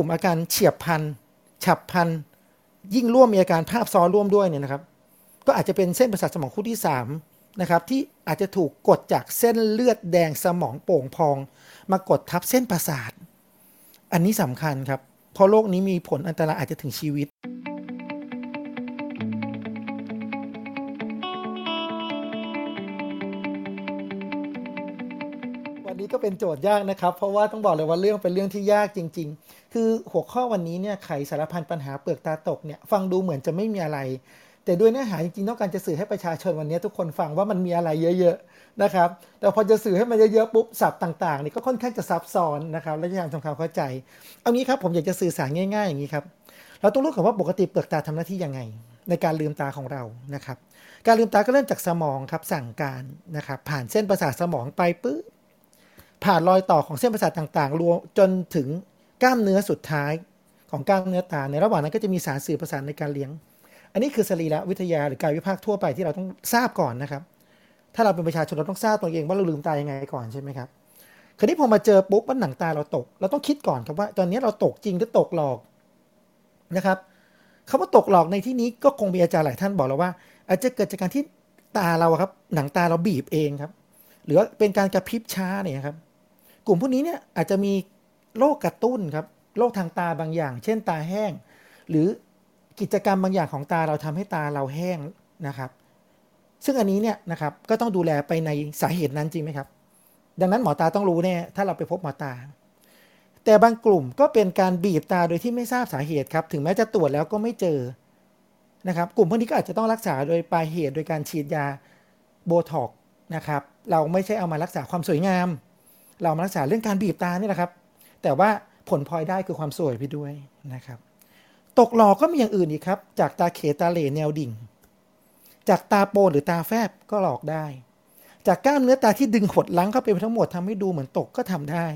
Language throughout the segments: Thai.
กลุ่มอาการเฉียบพันฉับพันยิ่งร่วมมีอาการภาพซ้อนร่วมด้วยเนี่ยนะครับ ก็อาจจะเป็นเส้นประสาทสมองคู่ที่3นะครับที่อาจจะถูกกดจากเส้นเลือดแดงสมองโป่งพอง มากดทับเส้นประสาท อันนี้สำคัญครับ เพราะโรคนี้มีผลอันตรายอาจจะถึงชีวิต ก็เป็นโจทย์ยากนะครับ เพราะว่าต้องบอกเลยว่าเรื่องเป็นเรื่องที่ยากจริง ๆ คือหัวข้อวันนี้เนี่ยไขสารพันปัญหาเปลือกตาตกเนี่ยฟังดูเหมือนจะไม่มีอะไร แต่ด้วยเนื้อหาจริงๆต้องการจะสื่อให้ประชาชนวันนี้ทุกคนฟังว่ามันมีอะไรเยอะๆนะครับ แต่พอจะสื่อให้มันเยอะๆปุ๊บศัพท์ต่างๆนี่ก็ค่อนข้างจะซับซ้อนนะครับและพยายามทำความเข้าใจเอางี้ครับผมอยากจะสื่อสารง่าย ๆ อย่างนี้ครับเราต้องรู้ก่อนว่าปกติเปลือกตาทำหน้าที่ยังไง ในการลืมตาของเรานะครับการลืมตาก็เริ่มจากสมองครับสั่งการนะครับผ่านเส้นประสาทสมองไปปุ๊บ ผ่านรอยต่อของเส้นประสาทต่างๆ รวมจนถึงกล้ามเนื้อสุดท้ายของกล้ามเนื้อตา ในระหว่างนั้นก็จะมีสารสื่อประสาทในการเลี้ยง อันนี้คือสรีระวิทยาหรือกายวิภาคทั่วไปที่เราต้องทราบก่อนนะครับ ถ้าเราเป็นประชาชนเราต้องทราบตัวเองว่าเราลืมตายังไงก่อนใช่ไหมครับ คราวนี้พอมาเจอปุ๊บว่าหนังตาเราตก เราต้องคิดก่อนครับว่า ตอนนี้เราตกจริงหรือตกหลอกนะครับคำว่าตกหลอกในที่นี้ก็คงมีอาจารย์หลายท่านบอกเราว่า อาจจะเกิดจากการที่ตาเราครับ หนังตาเราบีบเองครับ หรือว่าเป็นการกระพริบช้าเนี่ยครับ ลุ่มพวกนี้เนี่ยอาจจะมีโรคกระตุ้นครับโรคทางตาบางอย่าง เช่นตาแห้ง หรือกิจกรรมบางอย่างของตาเราทำให้ตาเราแห้งนะครับ ซึ่งอันนี้เนี่ยนะครับก็ต้องดูแลไปในสาเหตุนั้นจริงไหมครับ ดังนั้นหมอตาต้องรู้แน่ถ้าเราไปพบหมอตา แต่บางกลุ่มก็เป็นการบีบตาโดยที่ไม่ทราบสาเหตุครับ ถึงแม้จะตรวจแล้วก็ไม่เจอนะครับ กลุ่มพวกนี้ก็อาจจะต้องรักษาโดยปลายเหตุโดยการฉีดยาโบท็อกนะครับ เราไม่ใช่เอามารักษาความสวยงาม เรามารักษาเรื่องการบีบตานี่แหละครับ แต่ว่าผลพลอยได้คือความสวยไปด้วยนะครับ ตกหลอกก็มีอย่างอื่นอีกครับ จากตาเขตาเหลแนวดิ่ง จากตาโปนหรือตาแฟบก็หลอกได้ จากกล้ามเนื้อตาที่ดึงหดลังเข้าไปทั้งหมดทำให้ดูเหมือนตกก็ทำได้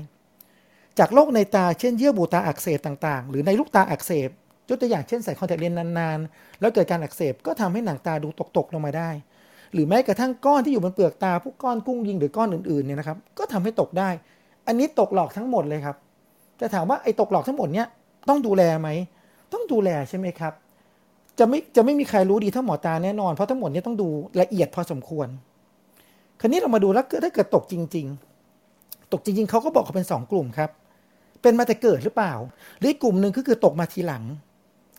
จากโรคในตาเช่นเยื่อบุตาอักเสบต่างๆ หรือในลูกตาอักเสบยกตัวอย่างเช่นใส่คอนแทคเลนส์นานๆ แล้วเกิดการอักเสบก็ทำให้หนังตาดูตกๆลงมาได้ หรือแม้กระทั่งก้อนที่อยู่บนเปลือกตาพวกก้อนกุ้งยิงหรือก้อนอื่นๆเนี่ยนะครับ ก็ทำให้ตกได้ อันนี้ตกหลอกทั้งหมดเลยครับจะถามว่าไอ้ตกหลอกทั้งหมดเนี่ยต้องดูแลไหมต้องดูแลใช่ไหมครับ จะไม่จะไม่มีใครรู้ดีเท่าหมอตาแน่นอนเพราะทั้งหมดนี้ต้องดูละเอียดพอสมควร คราวนี้เรามาดูแล้วถ้าเกิดตกจริง ๆ ตกจริง ๆเขาก็บอกเขาเป็น 2 กลุ่มครับ เป็นมาแต่เกิดหรือเปล่า หรือกลุ่มหนึ่งก็คือตกมาทีหลัง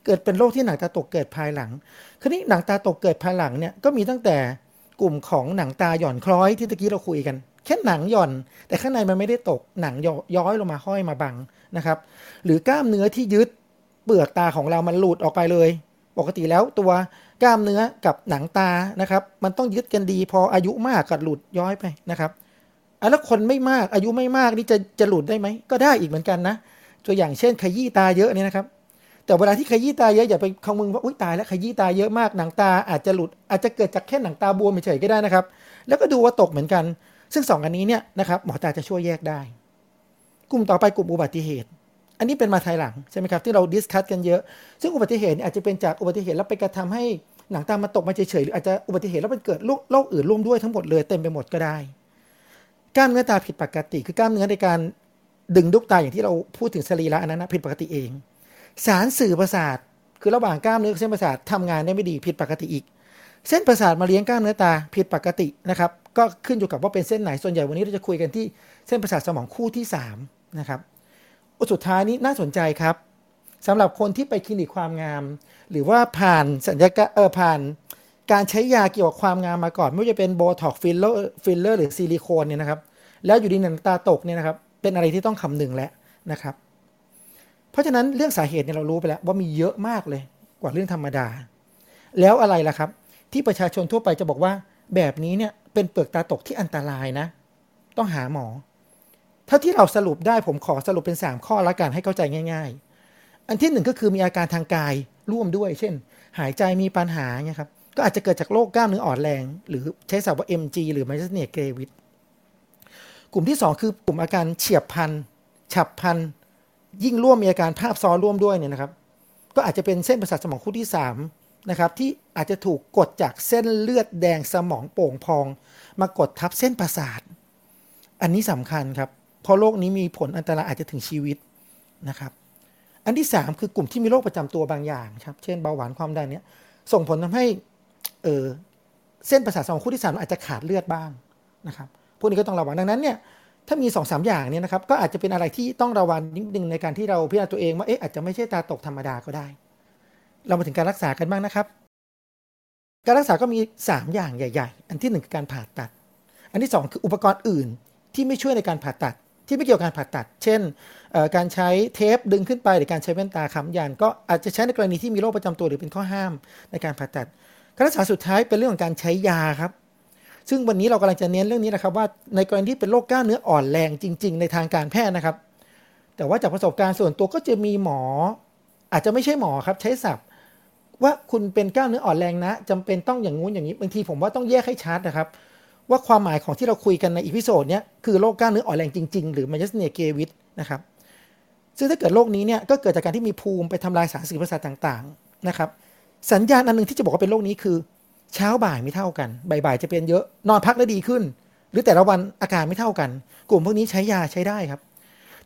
เกิดเป็นโรคที่หนังตาตกเกิดภายหลัง คราวนี้หนังตาตกเกิดภายหลังเนี่ยก็มีตั้งแต่ กลุ่มของหนังตาหย่อนคล้อยที่ตะกี้เราคุยกันแค่หนังหย่อน แต่ข้างในมันไม่ได้ตกหนังย้อยลงมาห้อยมาบังนะครับ หรือกล้ามเนื้อที่ยึดเปลือกตาของเรามันหลุดออกไปเลย ปกติแล้วตัวกล้ามเนื้อกับหนังตานะครับ มันต้องยึดกันดีพออายุมากก็หลุดย้อยไปนะครับอันแล้วคนไม่มากอายุไม่มากนี่จะจะหลุดได้ไหมก็ได้อีกเหมือนกันนะ ตัวอย่างเช่นขยี้ตาเยอะเนี่ยนะครับ แต่เวลาที่ขยี้ตาเยอะอย่าไปคำมึงว่าอุ้ยตายแล้วขยี้ตาเยอะมากหนังตาอาจจะหลุดอาจจะเกิดจากแค่หนังตาบวมเฉยๆก็ได้นะครับ แล้วก็ดูว่าตกเหมือนกัน ซึ่ง2อันนี้เนี่ยนะครับหมอตาจะช่วยแยกได้ กลุ่มต่อไปกลุ่มอุบัติเหตุ อันนี้เป็นมาภายหลังใช่ไหมครับที่เราดิสคัตกันเยอะ ซึ่งอุบัติเหตุอาจจะเป็นจากอุบัติเหตุแล้วไปกระทำให้หนังตามันตกมาเฉยๆหรืออาจจะอุบัติเหตุแล้วมันเกิดโรคอื่นร่วมด้วยทั้งหมดเลยเต็มไปหมดก็ได้กล้ามเนื้อตาผิดปกติ คือกล้ามเนื้อในการดึงลูกตาอย่างที่เราพูดถึงสรีระอันนั้นนะผิดปกติเอง สารสื่อประสาท คือระหว่างกล้ามเนื้อเส้นประสาททำงานได้ไม่ดีผิดปกติอีก เส้นประสาทมาเลี้ยงกล้ามเนื้อตาผิดปกตินะครับ ก็ขึ้นอยู่กับว่าเป็นเส้นไหนส่วนใหญ่วันนี้เราจะคุยกันที่เส้นประสาทสมองคู่ที่3นะครับสุดท้ายนี้น่าสนใจครับสำหรับคนที่ไปคลินิกความงาม หรือว่าผ่านศัลยกรรมเออผ่าน การใช้ยาเกี่ยวกับความงามมาก่อน ไม่ว่าจะเป็นโบท็อกซ์ filler filler หรือซิลิโคนเนี่ยนะครับ แล้วอยู่ดีหนังตาตกเนี่ยนะครับ เป็นอะไรที่ต้องคำนึงแล้วนะครับ เพราะฉะนั้นเรื่องสาเหตุเนี่ยเรารู้ไปแล้วว่ามีเยอะมากเลยกว่าเรื่องธรรมดา แล้วอะไรล่ะครับ ที่ประชาชนทั่วไปจะบอกว่า แบบนี้เนี่ยเป็นเปลือกตาตกที่อันตรายนะ ต้องหาหมอเท่าที่เราสรุปได้ผมขอสรุปเป็น 3 ข้อละกันให้เข้าใจง่าย ๆ อันที่หนึ่งก็คือมีอาการทางกายร่วมด้วย เช่น หายใจมีปัญหาเนี่ยครับก็อาจจะเกิดจากโรคกล้ามเนื้ออ่อนแรง หรือใช้ศัพท์ว่า MG หรือไมสเนียเกวิดกลุ่มที่ 2 คือกลุ่มอาการเฉียบพันฉับพัน ยิ่งร่วมมีอาการภาพซ้อนร่วมด้วยเนี่ยนะครับ ก็อาจจะเป็นเส้นประสาทสมองคู่ที่3นะครับที่อาจจะถูกกดจากเส้นเลือดแดงสมองโป่งพอง มากดทับเส้นประสาท อันนี้สำคัญครับ เพราะโรคนี้มีผลอันตรายอาจจะถึงชีวิตนะครับ อันที่ 3 คือกลุ่มที่มีโรคประจำตัวบางอย่างครับเช่นเบาหวานความดันเนี้ยส่งผลทำให้เออเส้นประสาทสมองคู่ที่สามอาจจะขาดเลือดบ้างนะครับพวกนี้ก็ต้องระวังดังนั้นเนี่ย ถ้ามี2อสอย่างเนี่ยนะครับก็อาจจะเป็นอะไรที่ต้องระวังนิดนึงในการที่เราพิจารณาตัวเองว่าเอ๊ะอาจจะไม่ใช่ตาตกธรรมดาก็ได้ เรามาถึงการรักษากันบ้างนะครับ การรักษาก็มี 3 อย่างใหญ่ ๆ อันที่1คือการผ่าตัด อันที่ 2 คืออุปกรณ์อื่นที่ไม่ช่วยในการผ่าตัด ที่ไม่เกี่ยวกับการผ่าตัด เช่นการใช้เทปดึงขึ้นไปหรือการใช้แว่นตาค้ำยันก็อาจจะใช้ในกรณีที่มีโรคประจำตัวหรือเป็นข้อห้ามในการผ่าตัด การรักษาสุดท้ายเป็นเรื่องของการใช้ยาครับ ซึ่งวันนี้เรากำลังจะเน้นเรื่องนี้นะครับ ว่าในกรณีที่เป็นโรคกล้ามเนื้ออ่อนแรงจริง ๆ ในทางการแพทย์นะครับ แต่ว่าจากประสบการณ์ส่วนตัวก็จะมีหมอ อาจจะไม่ใช่หมอครับใช้ศัพท์ ว่าคุณเป็นกล้ามเนื้ออ่อนแรงนะจำเป็นต้องอย่างงู้นอย่างนี้บางทีผมว่าต้องแยกให้ชัดนะครับว่าความหมายของที่เราคุยกันใน episode นี้คือโรคกล้ามเนื้ออ่อนแรงจริง ๆ หรือ myasthenia gravis นะครับซึ่งถ้าเกิดโรคนี้เนี่ยก็เกิดจากการที่มีภูมิไปทำลายสารสื่อประสาทต่างๆนะครับสัญญาณอันนึงที่จะบอกว่าเป็นโรคนี้คือ เช้าบ่ายไม่เท่ากันบ่ายๆจะเป็นเยอะนอนพักแล้วดีขึ้น หรือแต่ละวันอาการไม่เท่ากัน กลุ่มพวกนี้ใช้ยาใช้ได้ครับ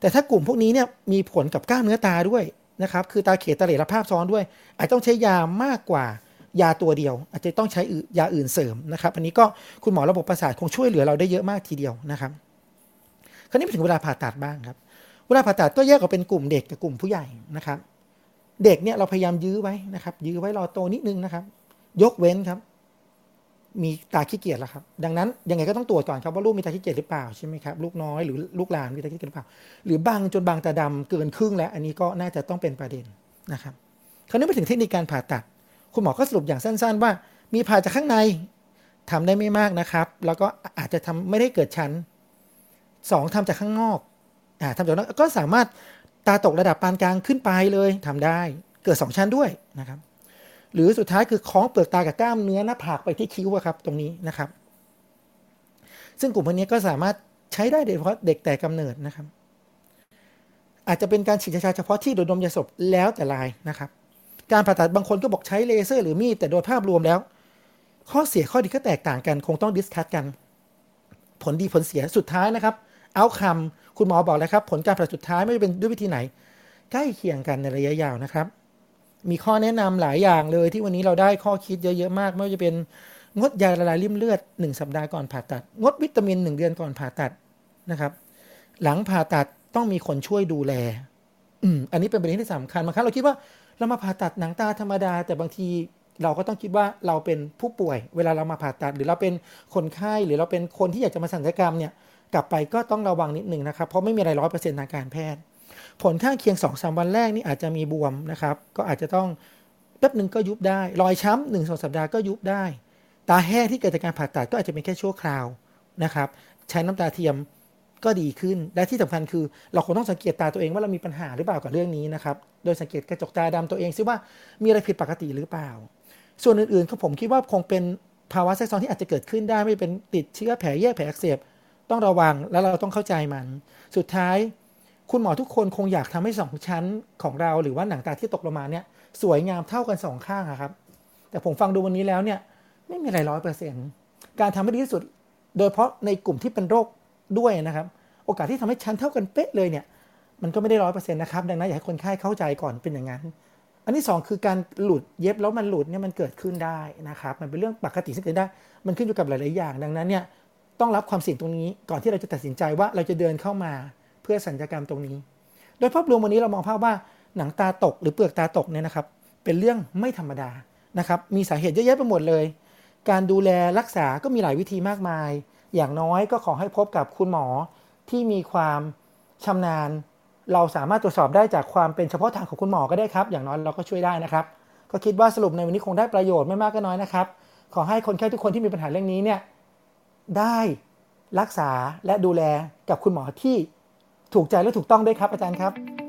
แต่ถ้ากลุ่มพวกนี้เนี่ยมีผลกับกล้ามเนื้อตาด้วยนะครับคือตาเขตตาเหลและภาพซ้อนด้วย อาจต้องใช้ยามากกว่ายาตัวเดียว อาจจะต้องใช้ยาอื่นเสริมนะครับอันนี้ก็คุณหมอระบบประสาทคงช่วยเหลือเราได้เยอะมากทีเดียวนะครับคราวนี้ไปถึงเวลาผ่าตัดบ้างครับ เวลาผ่าตัดก็แยกออกเป็นกลุ่มเด็กกับกลุ่มผู้ใหญ่นะครับ เด็กเนี่ยเราพยายามยื้อไว้นะครับ ยื้อไว้รอโตนิดนึงนะครับ ยกเว้นครับ มีตาขี้เกียจแล้วครับ ดังนั้นยังไงก็ต้องตรวจก่อนครับว่าลูกมีตาขี้เกียจหรือเปล่าใช่ไหมครับลูกน้อยหรือลูกหลานมีตาขี้เกียจหรือเปล่า หรือบางจนบางตาดำเกินครึ่งแล้ว อันนี้ก็น่าจะต้องเป็นประเด็นนะครับคราวนี้ไปถึงเทคนิคการผ่าตัด คุณหมอก็สรุปอย่างสั้น ๆ ว่า มีผ่าจากข้างในทำได้ไม่มากนะครับ แล้วก็อาจจะทำไม่ได้เกิดชั้น 2ทำจากข้างนอกอ่าทำจากนั้นก็สามารถตาตกระดับปานกลางขึ้นไปเลยทำได้เกิด 2 ชั้นด้วยนะครับ หรือสุดท้ายคือคล้องเปลือกตากับกล้ามเนื้อหน้าผากไปที่คิ้วครับตรงนี้นะครับ ซึ่งกลุ่มพวกนี้ก็สามารถใช้ได้โดยเฉพาะเด็กแต่กำเนิดนะครับ อาจจะเป็นการฉีดยาเฉพาะที่โดยดมยาสลบแล้วแต่รายนะครับ การผ่าตัดบางคนก็บอกใช้เลเซอร์หรือมีดแต่โดยภาพรวมแล้ว ข้อเสียข้อดีก็แตกต่างกัน คงต้อง discuss กัน ผลดีผลเสียสุดท้ายนะครับเอาคำคุณหมอบอกแล้วครับ ผลการผ่าตัดสุดท้ายไม่ว่าเป็นด้วยวิธีไหน ใกล้เคียงกันในระยะยาวนะครับ มีข้อแนะนำหลายอย่างเลยที่วันนี้เราได้ข้อคิดเยอะๆมากไม่ว่าจะเป็นงดยาละลายริ่มเลือด 1 สัปดาห์ก่อนผ่าตัด งดวิตามิน 1 เดือนก่อนผ่าตัดนะครับ หลังผ่าตัดต้องมีคนช่วยดูแล อืมอันนี้เป็นประเด็นที่สำคัญบางครั้งเราคิดว่าเรามาผ่าตัดหนังตาธรรมดา แต่บางทีเราก็ต้องคิดว่าเราเป็นผู้ป่วย เวลาเรามาผ่าตัด หรือเราเป็นคนไข้หรือเราเป็นคนที่อยากจะมาสัญญกรรมเนี่ยกลับไปก็ต้องระวังนิดหนึ่งนะครับเพราะไม่มีอะไรร้อยเปอร์เซ็นต์ทางการแพทย์ ผลข้างเคียง2อสวันแรกนี่อาจจะมีบวมนะครับ ก็อาจจะต้องแป๊บหนึ่งก็ยุบได้ รอยช้ำหนึ่งสองสัปดาห์ก็ยุบได้ ตาแห้งที่เกิดจากการผ่าตัดก็อาจจะเป็นแค่ชั่วคราวนะครับ ใช้น้ำตาเทียมก็ดีขึ้น และที่สำคัญคือ เราคงต้องสังเกตตาตัวเองว่าเรามีปัญหาหรือเปล่ากับเรื่องนี้นะครับ โดยสังเกตกระจกตาดำตัวเองซิว่ามีอะไรผิดปกติหรือเปล่า ส่วนอื่นๆก็ผมคิดว่าคงเป็นภาวะแทรกซ้อนที่อาจจะเกิดขึ้นได้ไม่เป็นติดเชื้อแผลแยกแผลอักเสบต้องระวังแล้วเราต้องเข้าใจมัน สุดท้าย คุณหมอทุกคนคงอยากทำให้สองชั้นของเราหรือว่าหนังตาที่ตกลงมาเนี่ยสวยงามเท่ากันสองข้างครับ แต่ผมฟังดูวันนี้แล้วเนี่ยไม่มีอะไรร้อยเปอร์เซ็นต์การทำให้ดีที่สุด โดยเพราะในกลุ่มที่เป็นโรคด้วยนะครับ โอกาสที่ทำให้ชั้นเท่ากันเป๊ะเลยเนี่ยมันก็ไม่ได้ร้อยเปอร์เซ็นต์นะครับดังนั้นอยากให้คนไข้เข้าใจก่อนเป็นอย่างนั้น อันที่ 2 คือการหลุดเย็บแล้วมันหลุดเนี่ยมันเกิดขึ้นได้นะครับ มันเป็นเรื่องปกติที่เกิดได้ มันขึ้นอยู่กับหลาย ๆ อย่าง ดังนั้นเนี่ยต้องรับความเสี่ยงตรงนี้ก่อนที่เราจะตัดสินใจว่าเราจะเดินเข้ามา เพื่อสัญญกรรมตรงนี้ โดยภาพรวมวันนี้เรามองภาพว่าหนังตาตกหรือเปลือกตาตกเนี่ยนะครับ เป็นเรื่องไม่ธรรมดานะครับ มีสาเหตุเยอะแยะไปหมดเลย การดูแลรักษาก็มีหลายวิธีมากมาย อย่างน้อยก็ขอให้พบกับคุณหมอที่มีความชำนาญ เราสามารถตรวจสอบได้จากความเป็นเฉพาะทางของคุณหมอก็ได้ครับ อย่างน้อยเราก็ช่วยได้นะครับ ก็คิดว่าสรุปในวันนี้คงได้ประโยชน์ไม่มากก็น้อยนะครับ ขอให้คนไข้ทุกคนที่มีปัญหาเรื่องนี้เนี่ยได้รักษาและดูแลกับคุณหมอที่ ถูกใจและถูกต้องด้วยครับอาจารย์ครับ